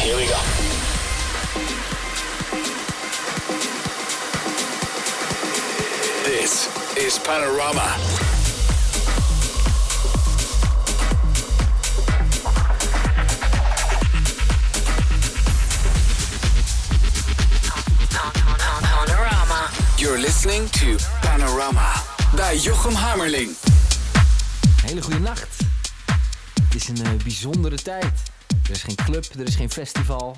Here we go. This is Panorama. Panorama. You're listening to Panorama bij Jochem Hammerling. Hele goede nacht. Het is een eh, bijzondere tijd. Er is geen club, er is geen festival.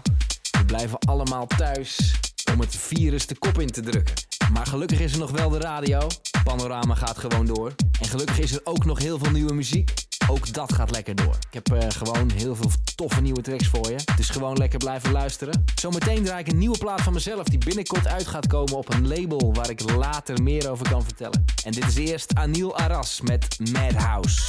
We blijven allemaal thuis om het virus de kop in te drukken. Maar gelukkig is er nog wel de radio. Panorama gaat gewoon door. En gelukkig is er ook nog heel veel nieuwe muziek. Ook dat gaat lekker door. Ik heb eh, gewoon heel veel toffe nieuwe tracks voor je. Dus gewoon lekker blijven luisteren. Zometeen draai ik een nieuwe plaat van mezelf die binnenkort uit gaat komen op een label waar ik later meer over kan vertellen. En dit is eerst Anil Aras met Madhouse.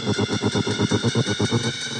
パパパパパパパパパパ。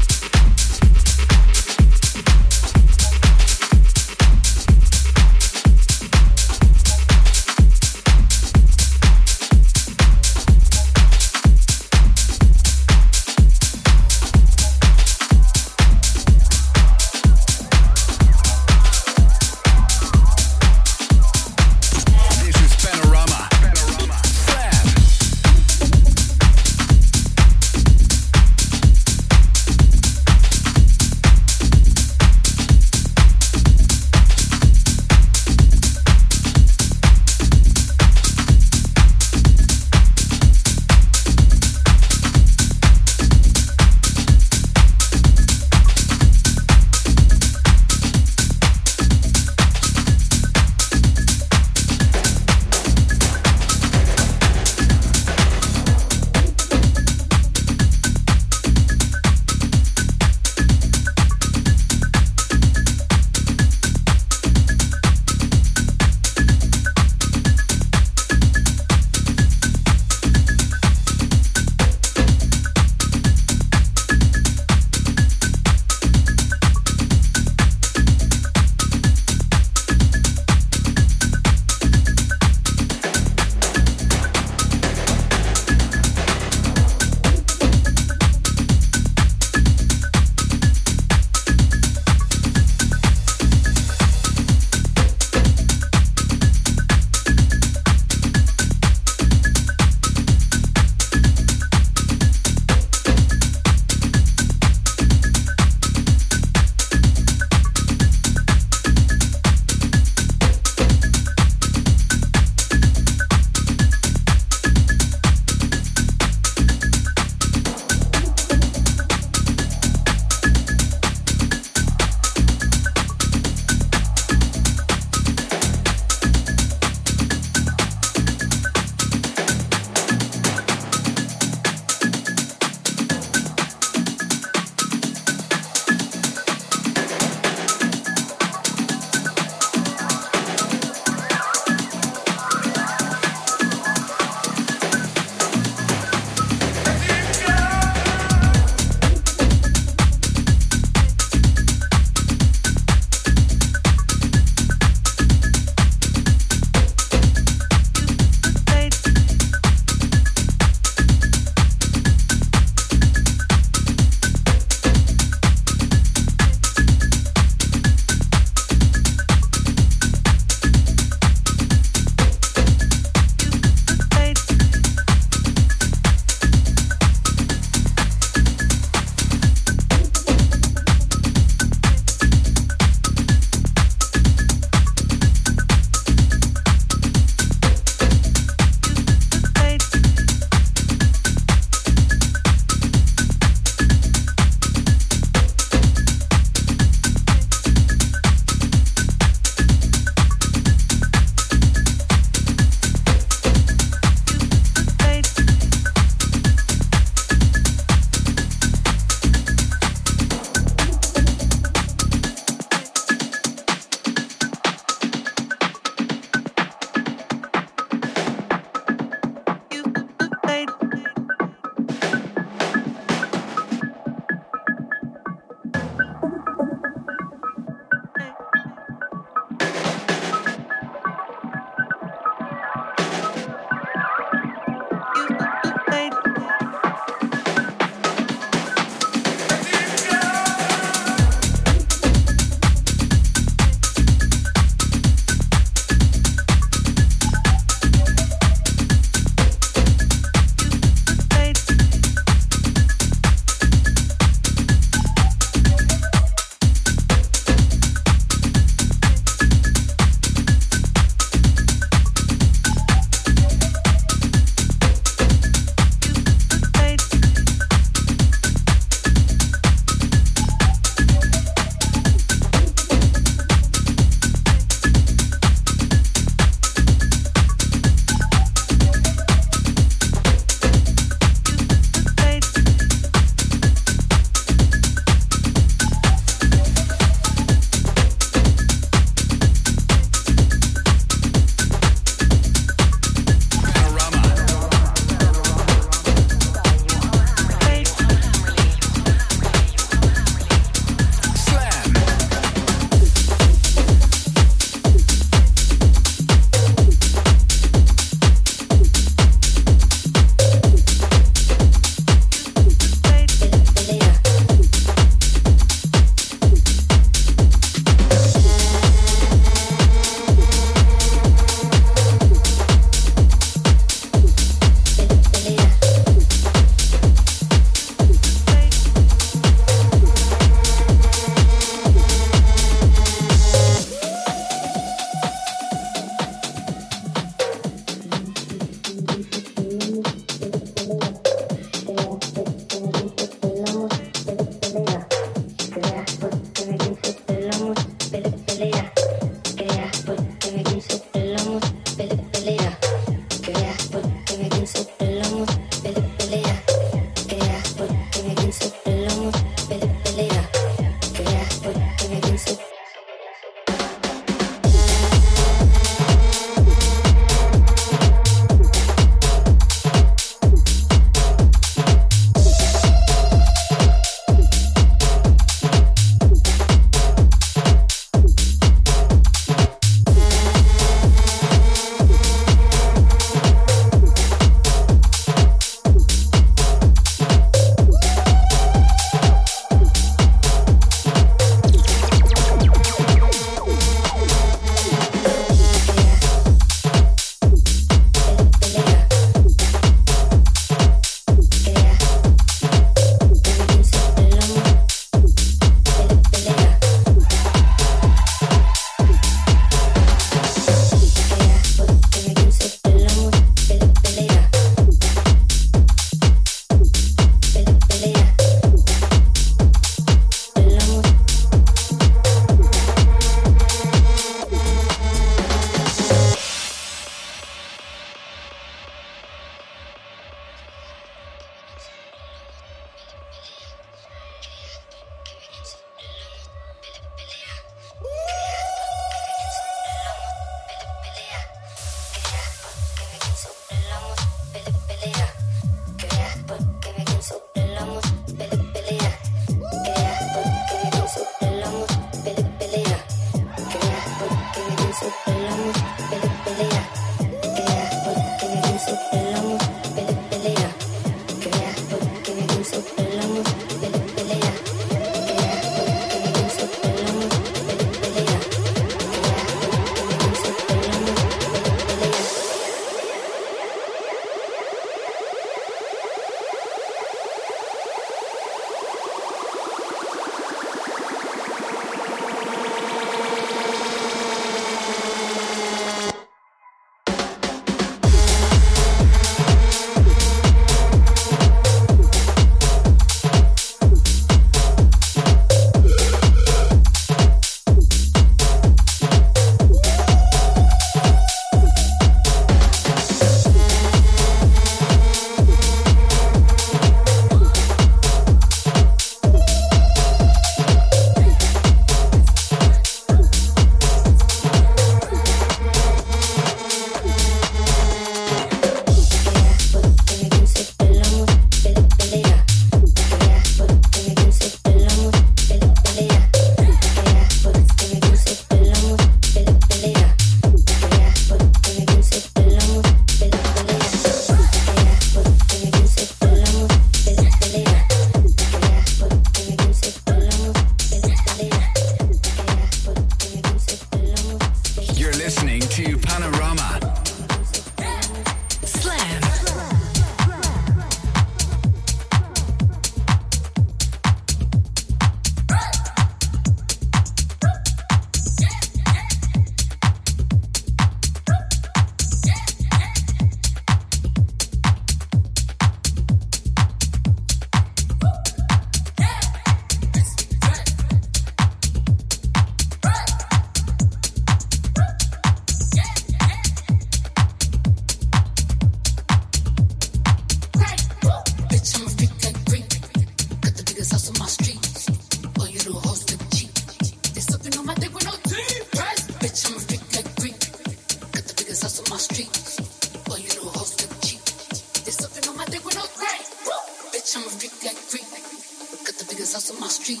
my street.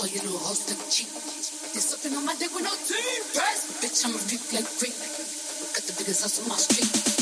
Oh, you know, hoes look cheap. There's something on my dick with no team. Bitch, I'm a freak like freak. Got the biggest house on my street.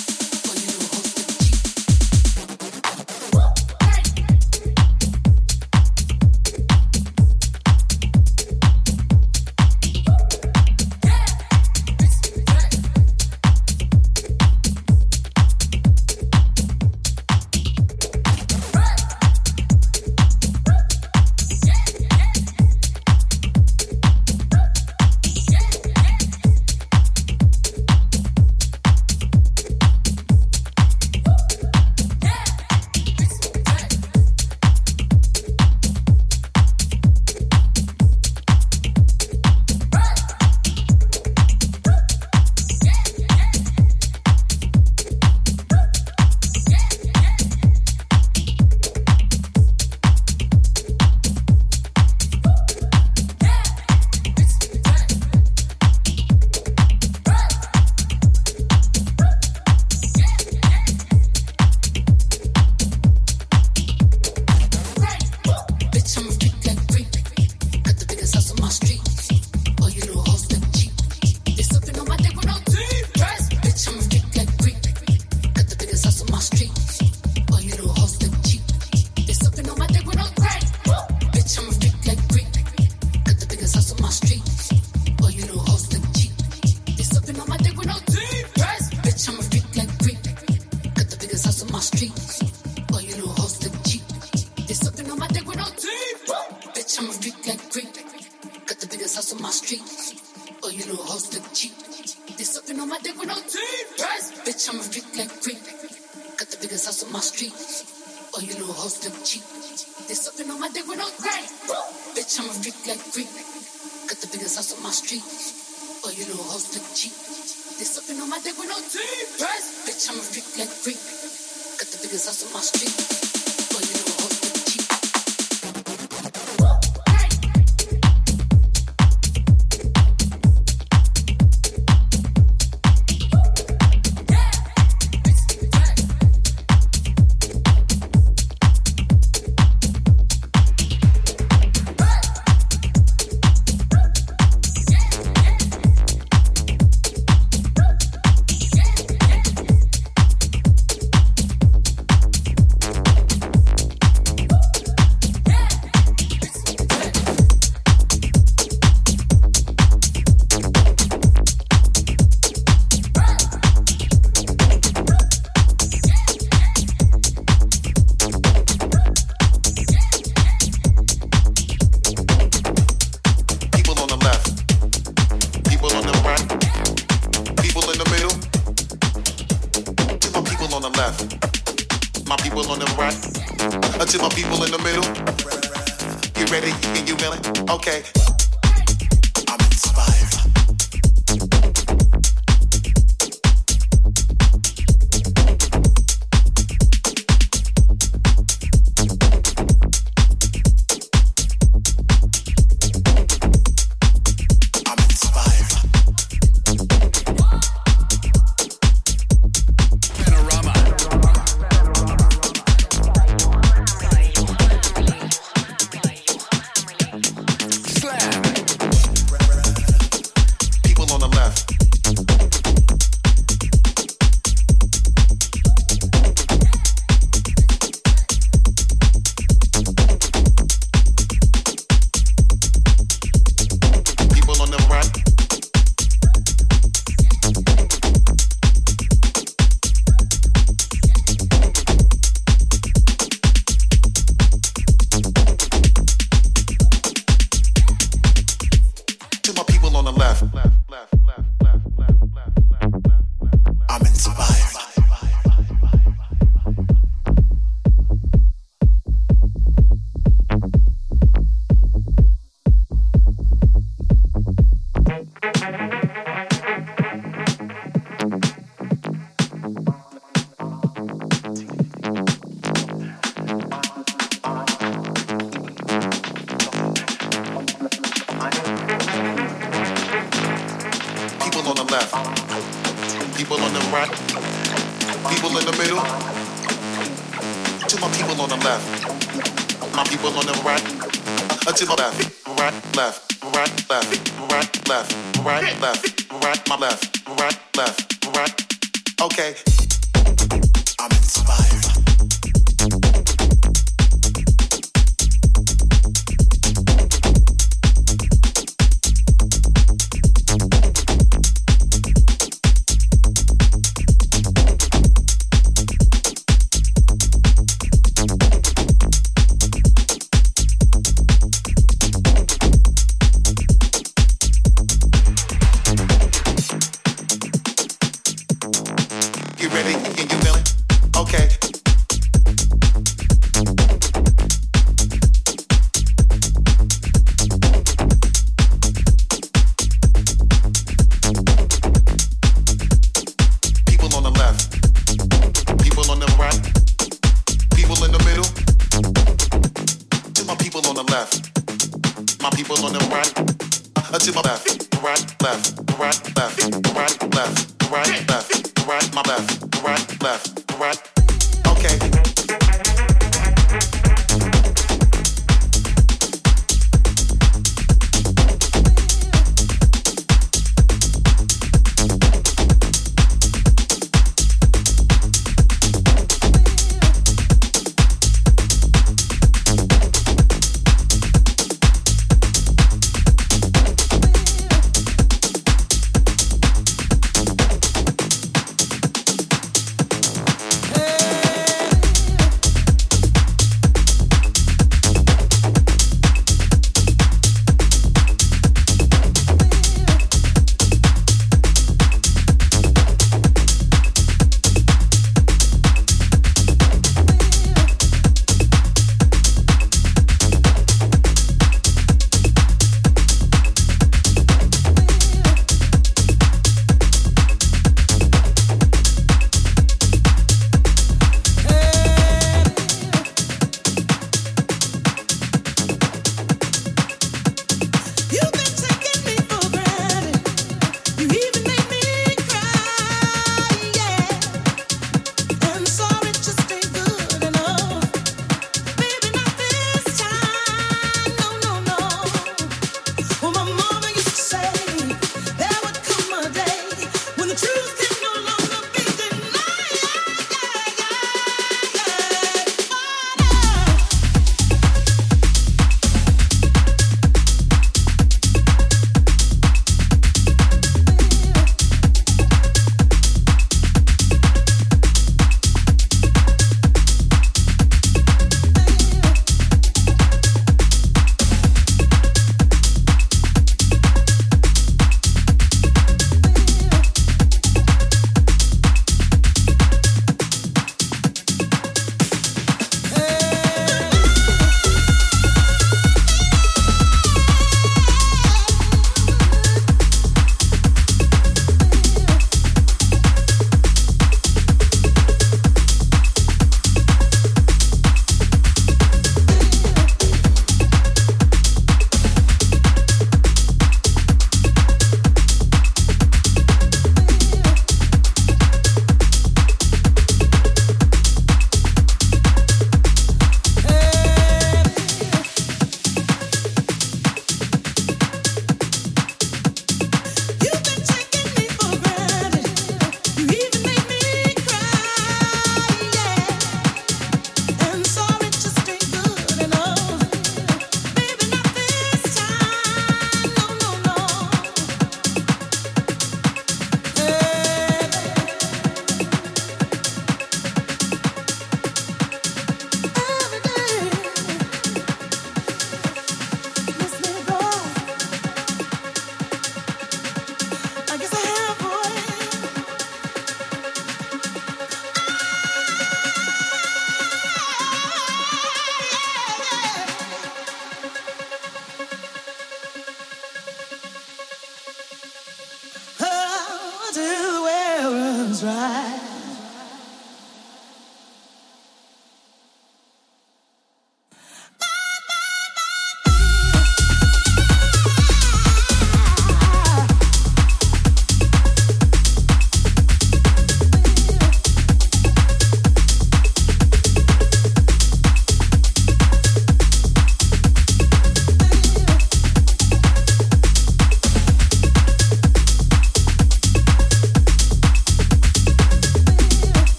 sipping on my dick with no teeth. Bitch, I'm a freak like creep. Got the biggest house on my street. All you little hoes look cheap. They sucking on my dick with no teeth. Bitch, I'm a freak like creep. Got the biggest house on my street. All you little hoes look cheap. They sucking on my dick with no teeth. Bitch, I'm a freak like creep. Got the biggest house on my street.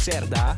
Lacerda.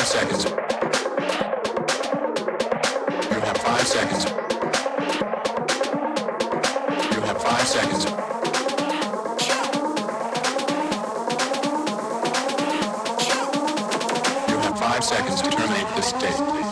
five seconds. You have five seconds. You have five seconds. You have five seconds to terminate this date.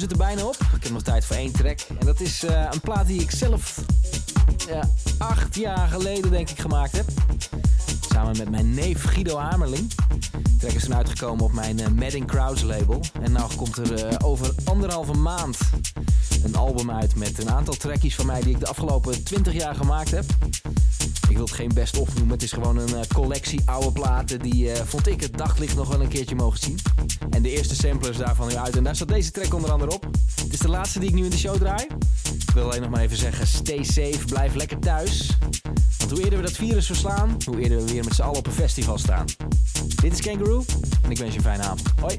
Zit er bijna op. Ik heb nog tijd voor één track. En dat is eh, een plaat die ik zelf ja, acht jaar geleden denk ik gemaakt heb. Samen met mijn neef Guido Hamerling. De track is toen uitgekomen op mijn uh, Madding Crowds label. En nou komt er eh, over anderhalve maand een album uit met een aantal trackies van mij die ik de afgelopen 20 jaar gemaakt heb. Wil het geen best of noemen, het is gewoon een eh, collectie oude platen die, eh, vond ik, het daglicht nog wel een keertje mogen zien. En de eerste samplers daarvan nu uit en daar staat deze track onder andere op. Het is de laatste die ik nu in de show draai. Ik wil alleen nog maar even zeggen, stay safe, blijf lekker thuis. Want hoe eerder we dat virus verslaan, hoe eerder we weer met z'n allen op een festival staan. Dit is Kangaroo en ik wens je een fijne avond. Hoi!